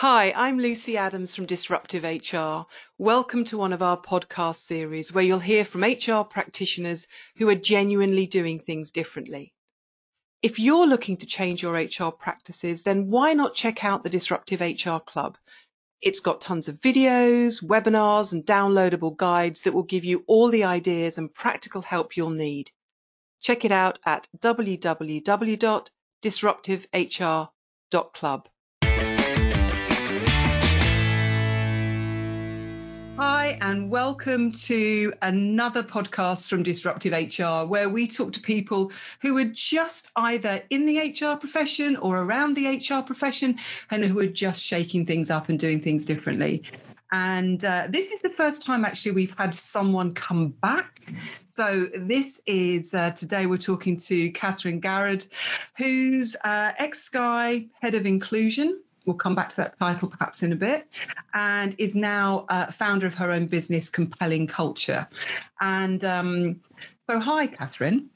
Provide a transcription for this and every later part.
Hi, I'm Lucy Adams from Disruptive HR. Welcome to one of our podcast series where you'll hear from HR practitioners who are genuinely doing things differently. If you're looking to change your HR practices, then why not check out the Disruptive HR Club? It's got tons of videos, webinars, and downloadable guides that will give you all the ideas and practical help you'll need. Check it out at www.disruptivehr.club. Hi, and welcome to another podcast from Disruptive HR, where we talk to people who are just either in the HR profession or around the HR profession and who are just shaking things up and doing things differently. And uh, this is the first time actually we've had someone come back. So, this is uh, today we're talking to Catherine Garrard, who's uh, ex Sky head of inclusion we'll come back to that title perhaps in a bit, and is now uh, founder of her own business, Compelling Culture. And um, so, hi, Catherine.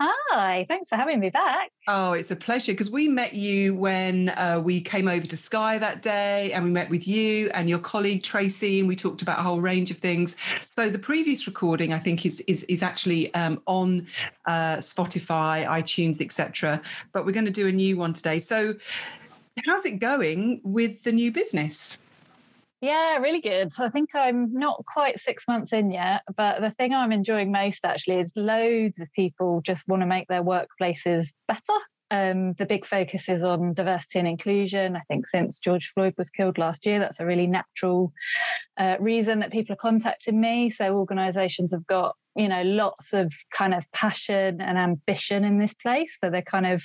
Hi, thanks for having me back. Oh, it's a pleasure because we met you when uh, we came over to Sky that day and we met with you and your colleague Tracy and we talked about a whole range of things. So the previous recording, I think, is is, is actually um, on uh, Spotify, iTunes, etc. But we're going to do a new one today. So how's it going with the new business? Yeah, really good. I think I'm not quite six months in yet, but the thing I'm enjoying most actually is loads of people just want to make their workplaces better. Um, the big focus is on diversity and inclusion. I think since George Floyd was killed last year, that's a really natural uh, reason that people are contacting me. So organisations have got you know lots of kind of passion and ambition in this place. So they're kind of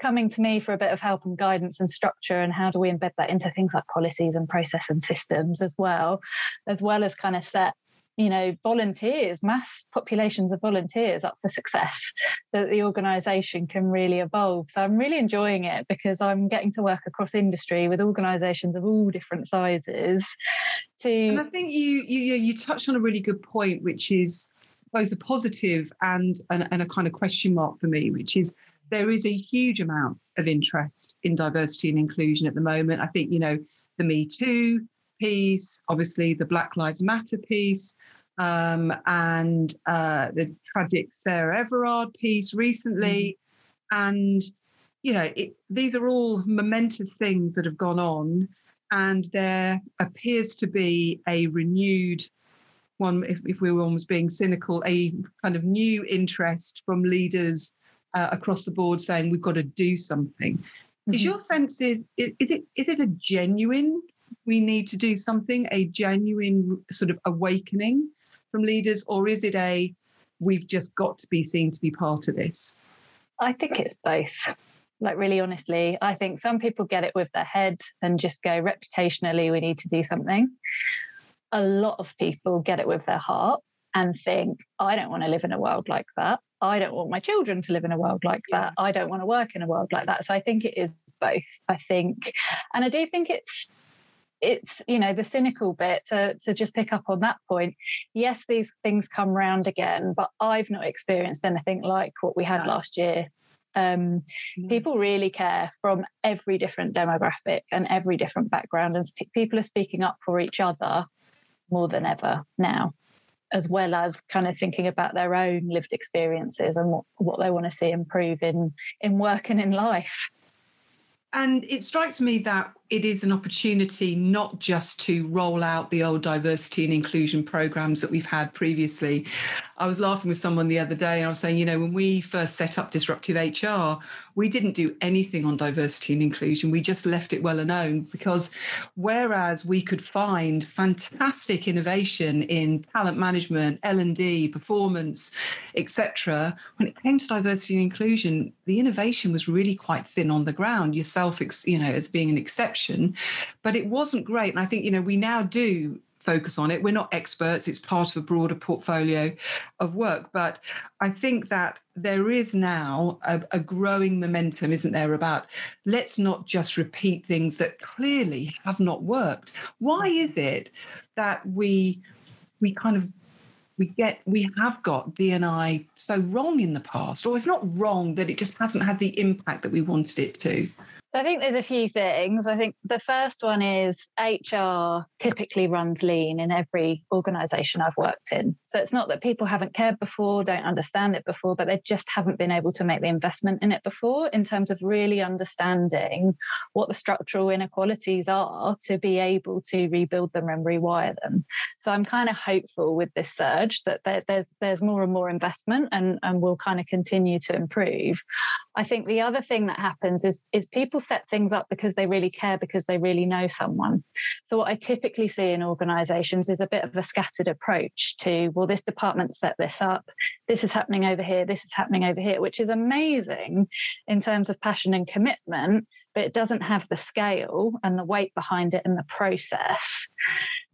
coming to me for a bit of help and guidance and structure and how do we embed that into things like policies and process and systems as well as well as kind of set you know volunteers mass populations of volunteers up for success so that the organization can really evolve. So i'm really enjoying it because i'm getting to work across industry with organizations of all different sizes to and i think you you you touched on a really good point which is both a positive and, and, and a kind of question mark for me, which is there is a huge amount of interest in diversity and inclusion at the moment. I think, you know, the Me Too piece, obviously the Black Lives Matter piece, um, and uh, the tragic Sarah Everard piece recently. Mm-hmm. And, you know, it, these are all momentous things that have gone on. And there appears to be a renewed one, if, if we were almost being cynical, a kind of new interest from leaders uh, across the board saying we've got to do something. Mm-hmm. Is your sense is, is is it is it a genuine we need to do something, a genuine sort of awakening from leaders, or is it a we've just got to be seen to be part of this? I think it's both. Like, really honestly, I think some people get it with their head and just go reputationally, we need to do something a lot of people get it with their heart and think, I don't want to live in a world like that. I don't want my children to live in a world like that. I don't want to work in a world like that. So I think it is both. I think, and I do think it's it's you know the cynical bit to, to just pick up on that point yes these things come round again but i've not experienced anything like what we had last year um, mm. people really care from every different demographic and every different background and people are speaking up for each other more than ever now, as well as kind of thinking about their own lived experiences and what, what they want to see improve in in work and in life. And it strikes me that it is an opportunity not just to roll out the old diversity and inclusion programs that we've had previously. I was laughing with someone the other day and I was saying, you know, when we first set up Disruptive HR, we didn't do anything on diversity and inclusion. We just left it well known because whereas we could find fantastic innovation in talent management, L&D, performance, etc., when it came to diversity and inclusion, the innovation was really quite thin on the ground. Yourself, you know, as being an exception but it wasn't great. And I think, you know, we now do focus on it. We're not experts, it's part of a broader portfolio of work. But I think that there is now a, a, growing momentum, isn't there, about let's not just repeat things that clearly have not worked. Why is it that we we kind of we get we have got DNI so wrong in the past, or if not wrong, that it just hasn't had the impact that we wanted it to? I think there's a few things. I think the first one is HR typically runs lean in every organization I've worked in. So it's not that people haven't cared before, don't understand it before, but they just haven't been able to make the investment in it before in terms of really understanding what the structural inequalities are to be able to rebuild them and rewire them. So I'm kind of hopeful with this surge that there's there's more and more investment and, and will kind of continue to improve. I think the other thing that happens is is people set things up because they really care because they really know someone. So what I typically see in organizations is a bit of a scattered approach to well this department set this up, this is happening over here, this is happening over here, which is amazing in terms of passion and commitment, but it doesn't have the scale and the weight behind it and the process.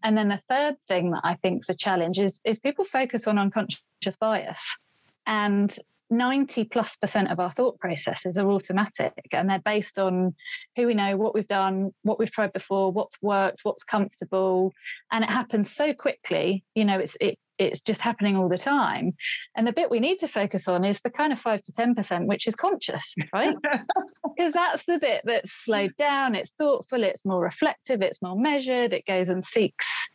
And then the third thing that I think is a challenge is is people focus on unconscious bias. And 90 plus percent of our thought processes are automatic and they're based on who we know, what we've done, what we've tried before, what's worked, what's comfortable. And it happens so quickly, you know, it's it it's just happening all the time. And the bit we need to focus on is the kind of five to 10%, which is conscious, right? because that's the bit that's slowed down, it's thoughtful, it's more reflective, it's more measured, it goes and seeks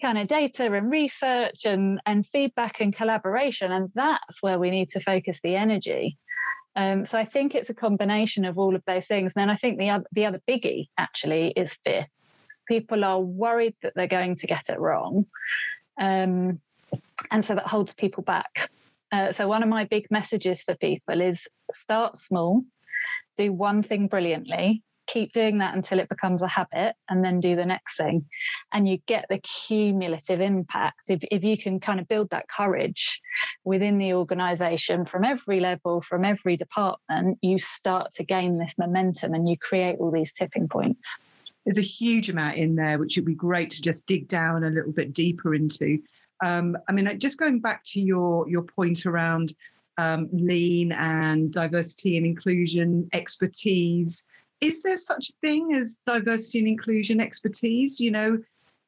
kind of data and research and, and feedback and collaboration. And that's where we need to focus the energy. Um, so I think it's a combination of all of those things. And then I think the other, the other biggie actually is fear. People are worried that they're going to get it wrong. Um, and so that holds people back. Uh, so one of my big messages for people is start small, do one thing brilliantly, keep doing that until it becomes a habit and then do the next thing. And you get the cumulative impact. If, if you can kind of build that courage within the organization from every level from every department you start to gain this momentum and you create all these tipping points. There's a huge amount in there which would be great to just dig down a little bit deeper into. Um, i mean just going back to your your point around um, lean and diversity and inclusion expertise is there such a thing as diversity and inclusion expertise? You know,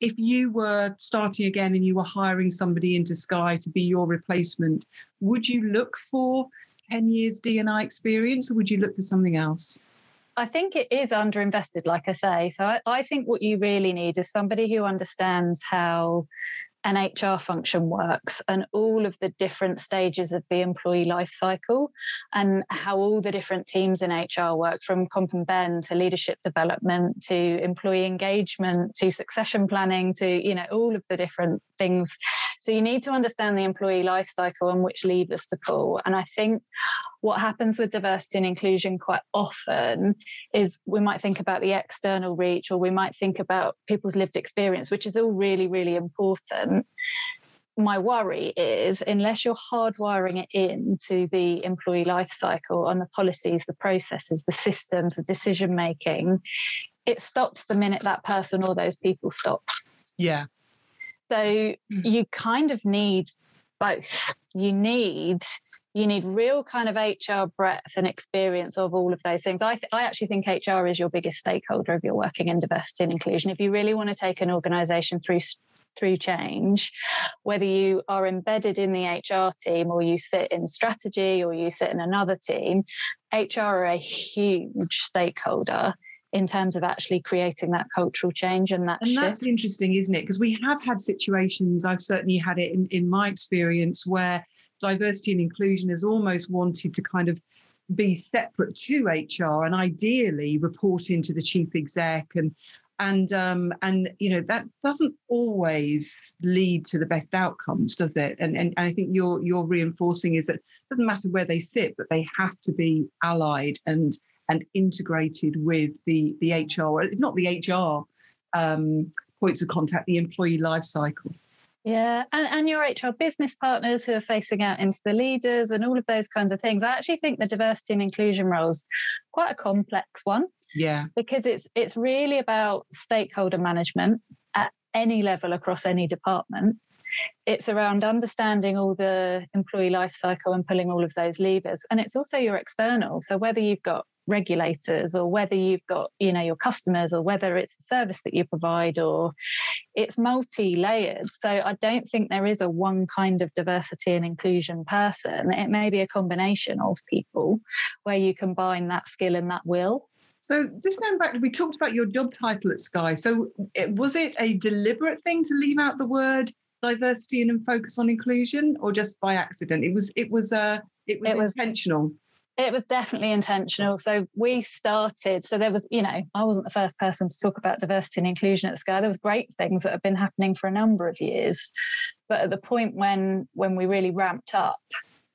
if you were starting again and you were hiring somebody into Sky to be your replacement, would you look for 10 years D&I experience or would you look for something else? I think it is underinvested, like I say. So I, I, think what you really need is somebody who understands how an HR function works and all of the different stages of the employee life cycle and how all the different teams in HR work from comp and ben to leadership development to employee engagement to succession planning to you know all of the different things so you need to understand the employee life cycle and which levers to pull and I think what happens with diversity and inclusion quite often is we might think about the external reach or we might think about people's lived experience which is all really really important my worry is unless you're hardwiring it into the employee life cycle on the policies, the processes, the systems, the decision making, it stops the minute that person or those people stop. Yeah. So mm. you kind of need both. You need you need real kind of HR breadth and experience of all of those things. I, th- I actually think HR is your biggest stakeholder if you're working in diversity and inclusion. If you really want to take an organization through through change, whether you are embedded in the HR team or you sit in strategy or you sit in another team, HR are a huge stakeholder in terms of actually creating that cultural change and that and shift. that's interesting isn't it because we have had situations i've certainly had it in, in my experience where diversity and inclusion has almost wanted to kind of be separate to hr and ideally report into the chief exec and and um, and you know that doesn't always lead to the best outcomes, does it? And and, and I think you're you're reinforcing is that it doesn't matter where they sit, but they have to be allied and and integrated with the the HR, not the HR um, points of contact, the employee life cycle. Yeah, and, and your HR business partners who are facing out into the leaders and all of those kinds of things. I actually think the diversity and inclusion roles quite a complex one. Yeah. Because it's it's really about stakeholder management at any level across any department. It's around understanding all the employee life cycle and pulling all of those levers. And it's also your external. So whether you've got regulators or whether you've got you know your customers or whether it's a service that you provide or it's multi-layered so i don't think there is a one kind of diversity and inclusion person it may be a combination of people where you combine that skill and that will So just going back, we talked about your job title at Sky. So it, was it a deliberate thing to leave out the word diversity and focus on inclusion, or just by accident? It was. It was. Uh, it was, it was intentional. It was definitely intentional. So we started. So there was, you know, I wasn't the first person to talk about diversity and inclusion at Sky. There was great things that have been happening for a number of years, but at the point when when we really ramped up,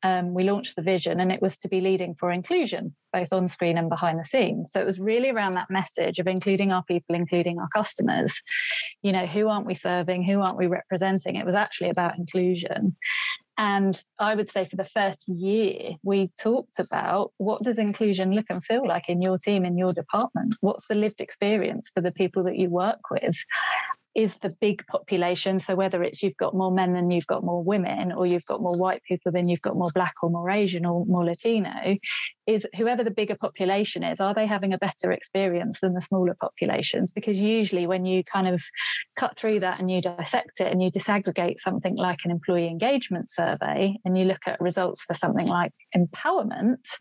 um, we launched the vision and it was to be leading for inclusion, both on screen and behind the scenes. So it was really around that message of including our people, including our customers. You know, who aren't we serving? Who aren't we representing? It was actually about inclusion. And I would say for the first year, we talked about what does inclusion look and feel like in your team, in your department? What's the lived experience for the people that you work with? Is the big population. So whether it's you've got more men than you've got more women, or you've got more white people than you've got more black or more Asian or more Latino, is whoever the bigger population is, are they having a better experience than the smaller populations? Because usually when you kind of cut through that and you dissect it and you disaggregate something like an employee engagement survey and you look at results for something like empowerment,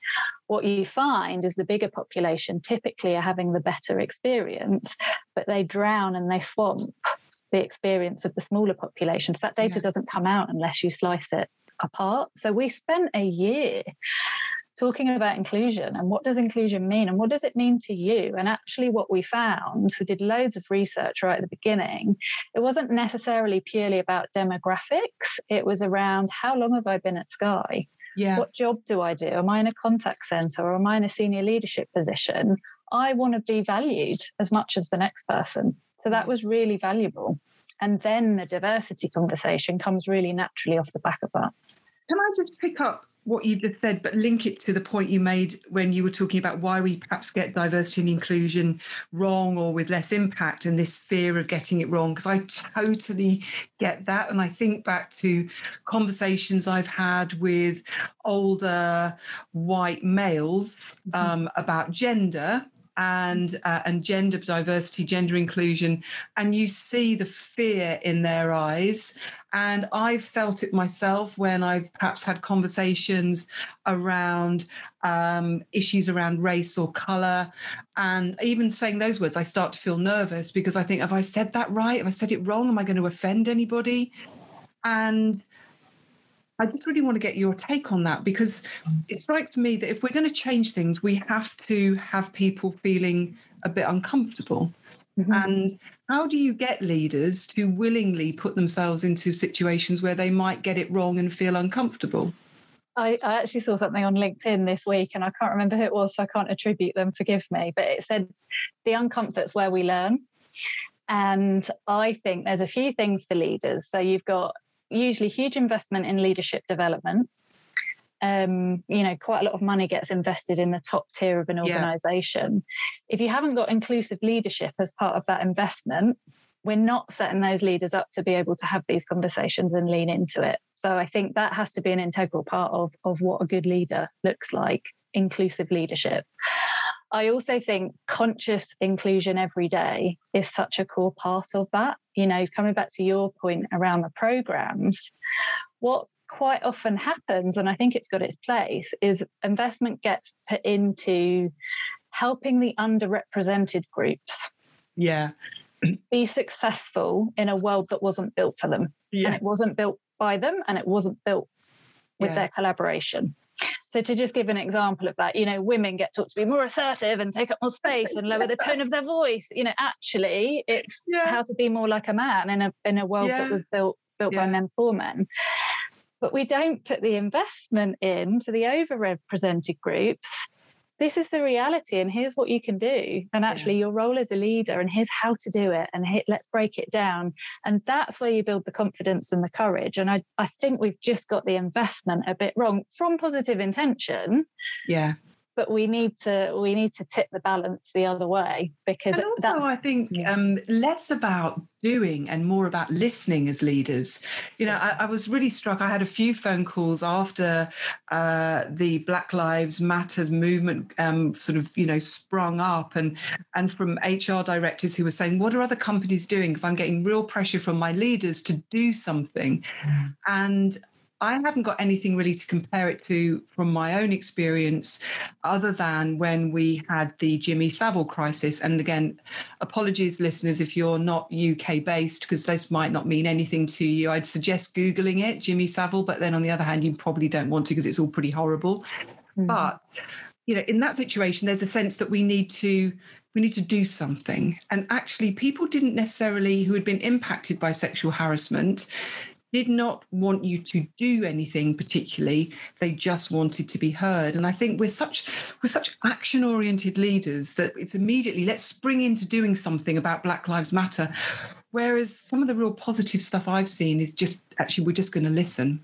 what you find is the bigger population typically are having the better experience, but they drown and they swamp the experience of the smaller populations. That data yeah. doesn't come out unless you slice it apart. So we spent a year talking about inclusion and what does inclusion mean and what does it mean to you and actually what we found we did loads of research right at the beginning it wasn't necessarily purely about demographics it was around how long have i been at sky yeah. what job do i do? Am i in a contact center or am i in a senior leadership position? I want to be valued as much as the next person. So that was really valuable. And then the diversity conversation comes really naturally off the back of that. Can i just pick up what you just said, but link it to the point you made when you were talking about why we perhaps get diversity and inclusion wrong or with less impact and this fear of getting it wrong. Because I totally get that. And I think back to conversations I've had with older white males mm-hmm. um, about gender and uh, and gender diversity, gender inclusion, and you see the fear in their eyes. And I've felt it myself when I've perhaps had conversations around um, issues around race or color, and even saying those words, I start to feel nervous because I think, have I said that right? Have I said it wrong? Am I going to offend anybody? And I just really want to get your take on that because it strikes me that if we're going to change things, we have to have people feeling a bit uncomfortable. Mm-hmm. And how do you get leaders to willingly put themselves into situations where they might get it wrong and feel uncomfortable? I, I, actually saw something on LinkedIn this week and I can't remember who it was, so I can't attribute them, forgive me. But it said the uncomfort's where we learn. And I think there's a few things for leaders. So you've got usually huge investment in leadership development. Um, you know, quite a lot of money gets invested in the top tier of an organization. Yeah. If you haven't got inclusive leadership as part of that investment, we're not setting those leaders up to be able to have these conversations and lean into it. So I think that has to be an integral part of, of what a good leader looks like inclusive leadership. I also think conscious inclusion every day is such a core part of that. You know, coming back to your point around the programs, what quite often happens, and I think it's got its place, is investment gets put into helping the underrepresented groups. Yeah. be successful in a world that wasn't built for them. Yeah. And it wasn't built by them and it wasn't built with yeah. their collaboration. So to just give an example of that, you know, women get taught to be more assertive and take up more space and lower the tone of their voice. You know, actually, it's yeah. how to be more like a man in a in a world yeah. that was built built yeah. by men for men. But we don't put the investment in for the overrepresented groups this is the reality and here's what you can do and actually yeah. your role as a leader and here's how to do it and hit, let's break it down and that's where you build the confidence and the courage and I, I think we've just got the investment a bit wrong from positive intention yeah but we need to we need to tip the balance the other way because and also that, I think um, less about doing and more about listening as leaders. You know, I, I was really struck. I had a few phone calls after uh, the Black Lives Matters movement um, sort of you know sprung up, and and from HR directors who were saying, "What are other companies doing?" Because I'm getting real pressure from my leaders to do something, mm. and I haven't got anything really to compare it to from my own experience, other than when we had the Jimmy Savile crisis. And again, apologies, listeners, if you're not UK based, because this might not mean anything to you. I'd suggest Googling it, Jimmy Savile, but then on the other hand, you probably don't want to because it's all pretty horrible. Mm-hmm. But you know, in that situation, there's a sense that we need to we need to do something. And actually, people didn't necessarily who had been impacted by sexual harassment did not want you to do anything particularly. They just wanted to be heard. And i think we're such we're such action oriented leaders that it's immediately let's spring into doing something about black lives matter. Whereas some of the real positive stuff i've seen is just actually we're just going to listen.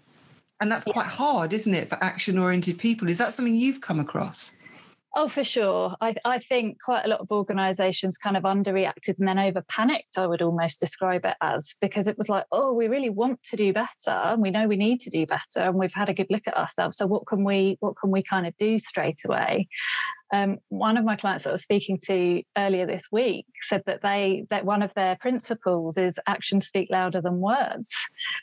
And that's quite hard isn't it for action oriented people? Is that something you've come across Oh, for sure. I, I think quite a lot of organisations kind of underreacted and then over panicked, I would almost describe it as, because it was like, oh, we really want to do better. And we know we need to do better. And we've had a good look at ourselves. So what can we what can we kind of do straight away? Um, one of my clients that I was speaking to earlier this week said that they that one of their principles is actions speak louder than words.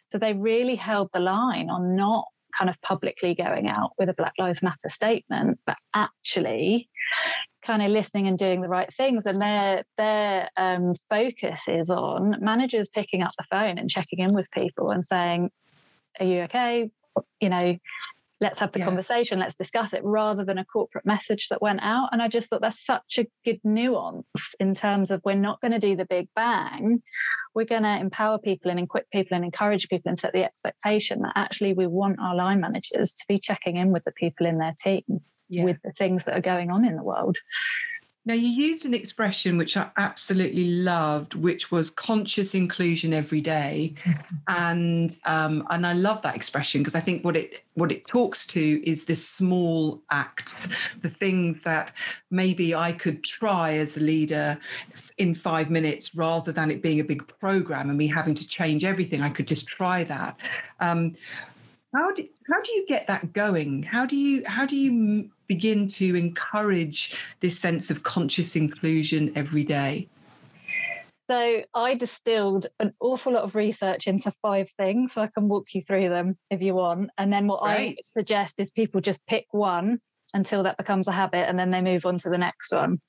So they really held the line on not kind of publicly going out with a Black Lives Matter statement, but actually kind of listening and doing the right things. And their their um, focus is on managers picking up the phone and checking in with people and saying, "Are you okay? You know, let's have the yeah. conversation, let's discuss it, rather than a corporate message that went out. And I just thought that's such a good nuance in terms of we're not going to do the big bang. We're going to empower people and equip people and encourage people and set the expectation that actually we want our line managers to be checking in with the people in their team yeah. with the things that are going on in the world. Now, you used an expression which I absolutely loved, which was conscious inclusion every day. and um, and I love that expression because I think what it what it talks to is the small acts, the things that maybe I could try as a leader in five minutes rather than it being a big program and me having to change everything. I could just try that. Um, how do, how do you get that going? How do you how do you begin to encourage this sense of conscious inclusion every day? So I distilled an awful lot of research into five things. So I can walk you through them if you want. And then what Great. I suggest is people just pick one until that becomes a habit and then they move on to the next one.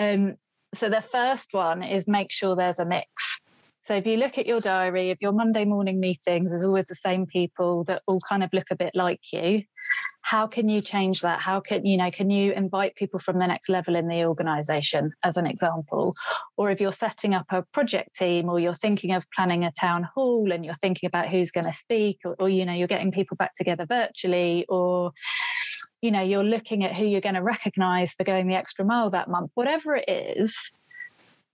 Um, so the first one is make sure there's a mix. So if you look at your diary of your Monday morning meetings, there's always the same people that all kind of look a bit like you. How can you change that? How can you know? Can you invite people from the next level in the organization, as an example? Or if you're setting up a project team, or you're thinking of planning a town hall, and you're thinking about who's going to speak, or, or you know, you're getting people back together virtually, or you know, you're looking at who you're going to recognize for going the extra mile that month. Whatever it is,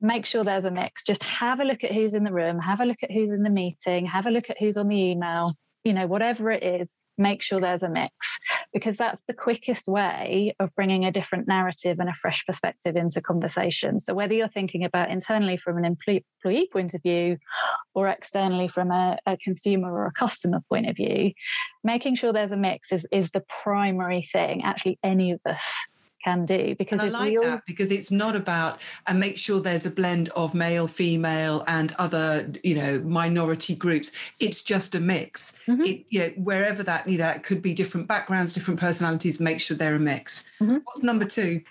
make sure there's a mix. Just have a look at who's in the room, have a look at who's in the meeting, have a look at who's on the email, you know, whatever it is, make sure there's a mix because that's the quickest way of bringing a different narrative and a fresh perspective into conversation. So, whether you're thinking about internally from an employee point of view or externally from a, a consumer or a customer point of view, making sure there's a mix is, is the primary thing actually any of us can do because and I like all... that because it's not about and make sure there's a blend of male, female, and other you know minority groups. It's just a mix. Mm-hmm. It, you know wherever that you know it could be different backgrounds, different personalities. Make sure they're a mix. Mm-hmm. What's number two?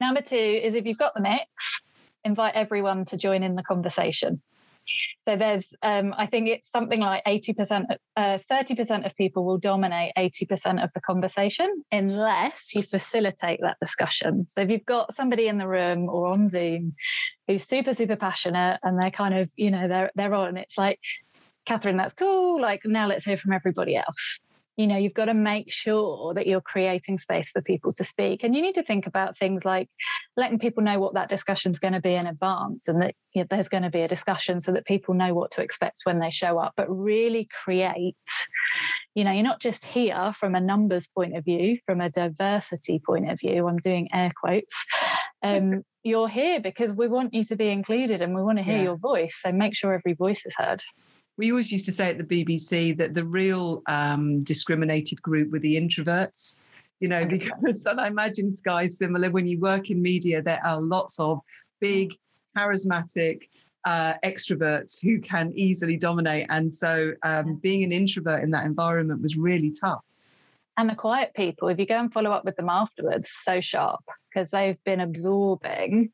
Number two is if you've got the mix, invite everyone to join in the conversation. So there's, um, I think it's something like 80%, uh, 30% of people will dominate 80% of the conversation unless you facilitate that discussion. So if you've got somebody in the room or on Zoom who's super, super passionate and they're kind of, you know, they're, they're on, it's like, Catherine, that's cool. Like now let's hear from everybody else you know you've got to make sure that you're creating space for people to speak and you need to think about things like letting people know what that discussion is going to be in advance and that you know, there's going to be a discussion so that people know what to expect when they show up but really create you know you're not just here from a numbers point of view from a diversity point of view i'm doing air quotes um, you're here because we want you to be included and we want to hear yeah. your voice so make sure every voice is heard we always used to say at the BBC that the real um, discriminated group were the introverts, you know, because and I imagine Sky similar when you work in media, there are lots of big, charismatic, uh, extroverts who can easily dominate. And so um, being an introvert in that environment was really tough. And the quiet people, if you go and follow up with them afterwards, so sharp because they've been absorbing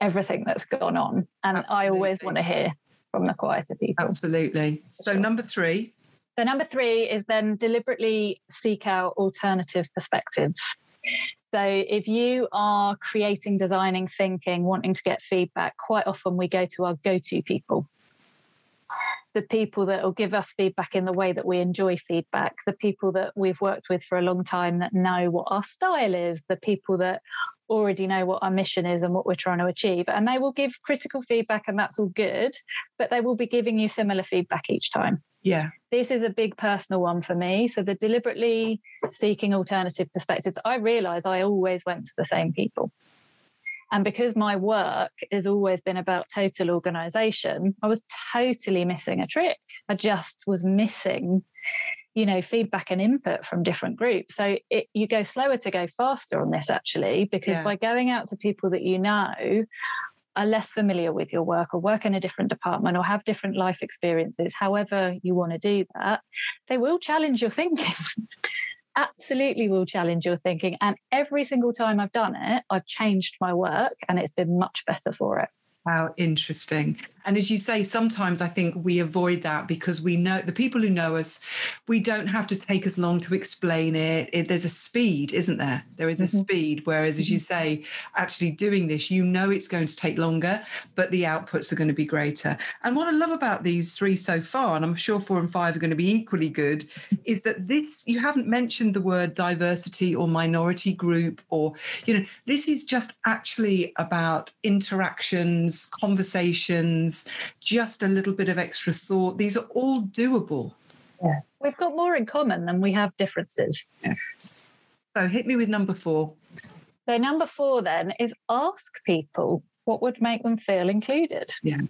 everything that's gone on. And Absolutely. I always want to hear from the quieter people. Absolutely. So, number three. So, number three is then deliberately seek out alternative perspectives. So, if you are creating, designing, thinking, wanting to get feedback, quite often we go to our go to people. The people that will give us feedback in the way that we enjoy feedback, the people that we've worked with for a long time that know what our style is, the people that already know what our mission is and what we're trying to achieve. And they will give critical feedback, and that's all good, but they will be giving you similar feedback each time. Yeah. This is a big personal one for me. So the deliberately seeking alternative perspectives, I realize I always went to the same people. And because my work has always been about total organization, I was totally missing a trick. I just was missing you know feedback and input from different groups so it, you go slower to go faster on this actually because yeah. by going out to people that you know are less familiar with your work or work in a different department or have different life experiences however you want to do that they will challenge your thinking absolutely will challenge your thinking and every single time i've done it i've changed my work and it's been much better for it how interesting. And as you say, sometimes I think we avoid that because we know the people who know us, we don't have to take as long to explain it. it there's a speed, isn't there? There is a mm-hmm. speed. Whereas, as you mm-hmm. say, actually doing this, you know it's going to take longer, but the outputs are going to be greater. And what I love about these three so far, and I'm sure four and five are going to be equally good, is that this, you haven't mentioned the word diversity or minority group, or, you know, this is just actually about interactions conversations, just a little bit of extra thought. These are all doable. Yeah. We've got more in common than we have differences. Yeah. So hit me with number four. So, number four then is ask people what would make them feel included. Yeah.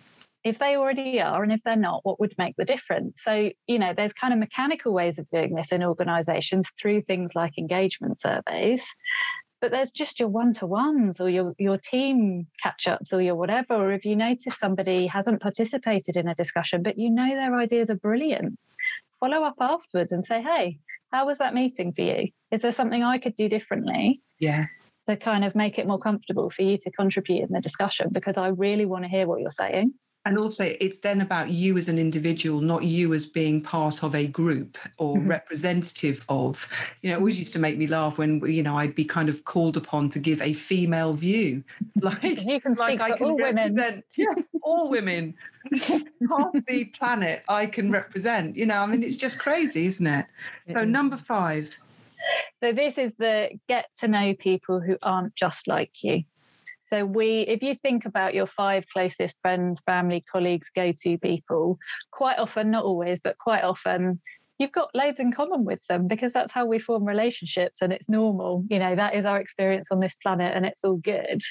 If they already are, and if they're not, what would make the difference? So, you know, there's kind of mechanical ways of doing this in organizations through things like engagement surveys but there's just your one-to-ones or your, your team catch-ups or your whatever or if you notice somebody hasn't participated in a discussion but you know their ideas are brilliant follow up afterwards and say hey how was that meeting for you? Is there something i could do differently yeah. to kind of make it more comfortable for you to contribute in the discussion? Because i really want to hear what you're saying and also it's then about you as an individual not you as being part of a group or mm-hmm. representative of. You know it always used to make me laugh when you know i'd be kind of called upon to give a female view. Like you can speak like for all women. yeah, all women. Half the planet i can represent. You know i mean it's just crazy isn't it? So number five. So this is the get to know people who aren't just like you so we, if you think about your five closest friends, family, colleagues, go-to people, quite often, not always, but quite often, you've got loads in common with them because that's how we form relationships and it's normal. You know, that is our experience on this planet and it's all good.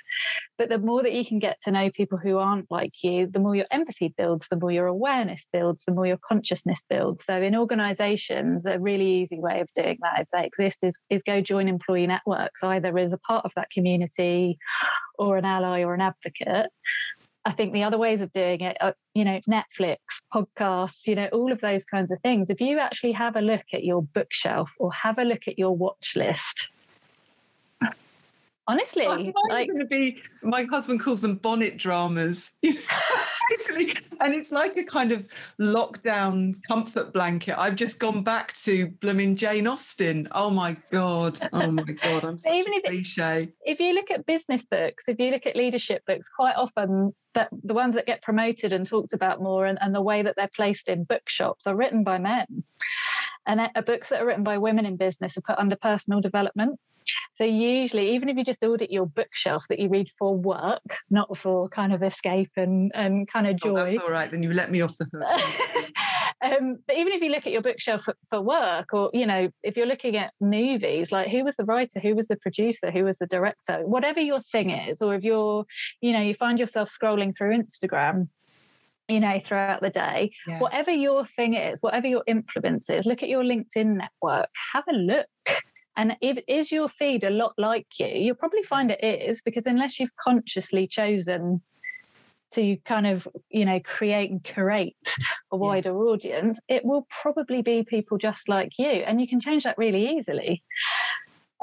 But the more that you can get to know people who aren't like you, the more your empathy builds, the more your awareness builds, the more your consciousness builds. So in organizations, a really easy way of doing that, if they exist, is, is go join employee networks, either as a part of that community or an ally or an advocate. I think the other ways of doing it, are, you know, Netflix, podcasts, you know, all of those kinds of things. If you actually have a look at your bookshelf or have a look at your watch list, honestly, like, going to be. My husband calls them bonnet dramas. Basically, and it's like a kind of lockdown comfort blanket. I've just gone back to blooming Jane Austen. Oh my god! Oh my god! I'm such even a if, cliche. If you look at business books, if you look at leadership books, quite often that the ones that get promoted and talked about more and, and the way that they're placed in bookshops are written by men. And books that are written by women in business are put under personal development. So usually, even if you just audit your bookshelf that you read for work, not for kind of escape and, and kind of joy. Oh, that's all right. Then you let me off the hook. um, but even if you look at your bookshelf for, for, work, or you know, if you're looking at movies, like who was the writer, who was the producer, who was the director, whatever your thing is, or if you're, you know, you find yourself scrolling through Instagram you know throughout the day yeah. whatever your thing is whatever your influence is look at your linkedin network have a look and if is your feed a lot like you you'll probably find it is because unless you've consciously chosen to kind of you know create and curate a wider yeah. audience it will probably be people just like you and you can change that really easily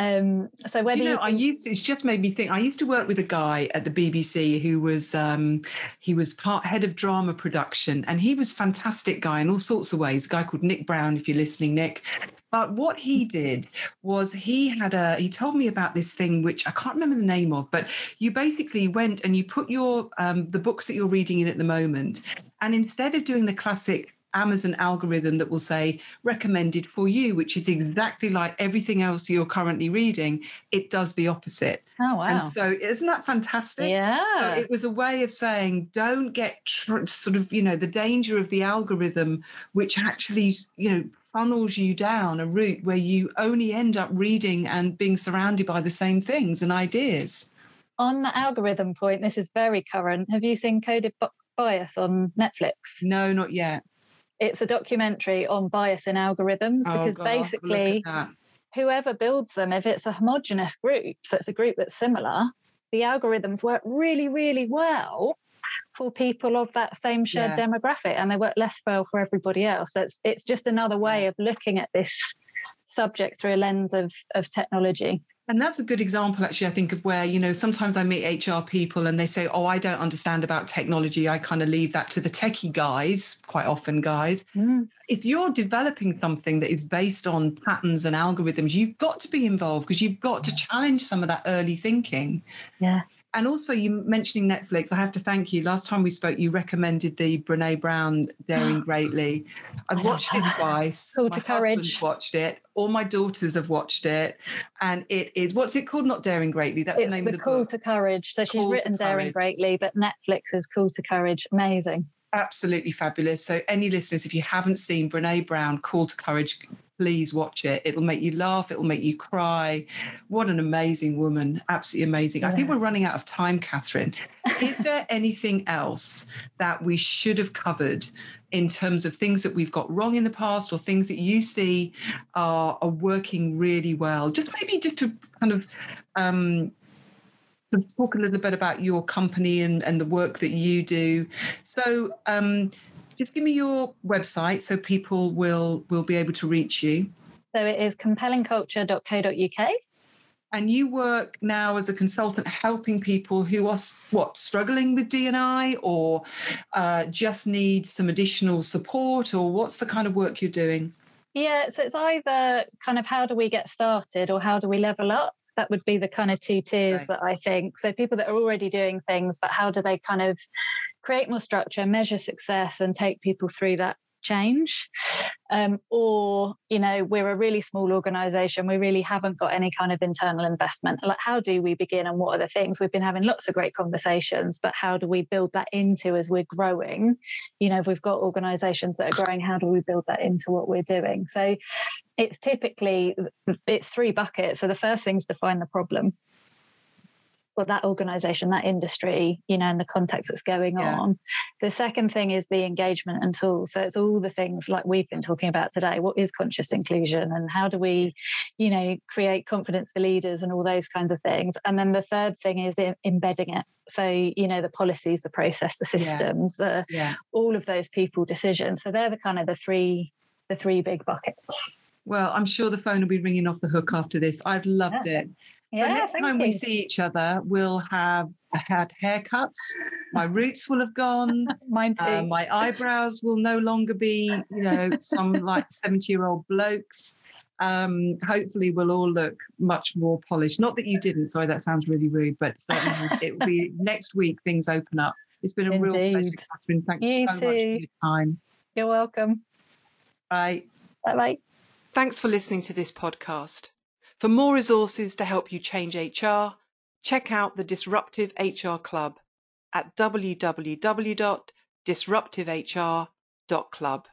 um, so whether you know, you I used it's just made me think. I used to work with a guy at the BBC who was um, he was part head of drama production, and he was fantastic guy in all sorts of ways. A guy called Nick Brown, if you're listening, Nick. But what he did was he had a he told me about this thing which I can't remember the name of, but you basically went and you put your um, the books that you're reading in at the moment, and instead of doing the classic Amazon algorithm that will say recommended for you, which is exactly like everything else you're currently reading. It does the opposite. Oh, wow. And so isn't that fantastic? Yeah. So it was a way of saying, don't get tr- sort of, you know, the danger of the algorithm, which actually, you know, funnels you down a route where you only end up reading and being surrounded by the same things and ideas. On the algorithm point, this is very current. Have you seen Coded Bias on Netflix? No, not yet it's a documentary on bias in algorithms oh, because God, basically whoever builds them if it's a homogenous group so it's a group that's similar the algorithms work really really well for people of that same shared yeah. demographic and they work less well for everybody else. So it's it's just another way of looking at this subject through a lens of of technology and that's a good example, actually, I think, of where, you know, sometimes I meet HR people and they say, oh, I don't understand about technology. I kind of leave that to the techie guys, quite often, guys. Mm. If you're developing something that is based on patterns and algorithms, you've got to be involved because you've got to challenge some of that early thinking. Yeah and also you mentioning Netflix, I have to thank you. Last time we spoke, you recommended the Brene Brown Daring Greatly. I've watched it twice. Call to Courage. Watched it. All my daughters have watched it, and it is what's it called? Not Daring Greatly. That's it's the name of the of the Call book. to Courage. So she's written Daring Greatly, but Netflix is Call to Courage. Amazing absolutely fabulous. So, any listeners, if you haven't seen Brene Brown, Call to Courage, please watch it. It'll make you laugh. It'll make you cry. What an amazing woman. Absolutely amazing. Yeah. I think we're running out of time, Catherine. Is there anything else that we should have covered in terms of things that we've got wrong in the past or things that you see are, are working really well? Just maybe just to kind of um, talk a little bit about your company and, and the work that you do. So, um, just give me your website so people will will be able to reach you. So it is compellingculture.co.uk. And you work now as a consultant helping people who are what struggling with DNI or uh, just need some additional support, or what's the kind of work you're doing? Yeah, so it's either kind of how do we get started or how do we level up? That would be the kind of two tiers right. that I think. So people that are already doing things, but how do they kind of create more structure, measure success, and take people through that change? Um, or you know we're a really small organization we really haven't got any kind of internal investment. Like how do we begin and what are the things? We've been having lots of great conversations but how do we build that into as we're growing? You know if we've got organizations that are growing how do we build that into what we're doing? So it's typically it's three buckets so the first thing is define the problem or that organization, that industry, you know, in the context that's going yeah. on. The second thing is the engagement and tools. So it's all the things like we've been talking about today. What is conscious inclusion and how do we, you know, create confidence for leaders and all those kinds of things. And then the third thing is embedding it. So, you know, the policies, the process, the systems, yeah. The, yeah. all of those people decisions. So they're the kind of the three, the three big buckets. Well, I'm sure the phone will be ringing off the hook after this. I've loved yeah. it. So yeah, next time you. we see each other, we'll have had haircuts. My roots will have gone. Mine too. Uh, my eyebrows will no longer be, you know, some like 70 year old blokes. Um, hopefully, we'll all look much more polished. Not that you didn't. Sorry, that sounds really rude, but certainly it will be next week. Things open up. It's been a Indeed. real pleasure, Catherine. Thanks you so too. much for your time. You're welcome. Bye. Bye bye. Thanks for listening to this podcast. For more resources to help you change HR, check out the Disruptive HR Club at www.disruptivehr.club.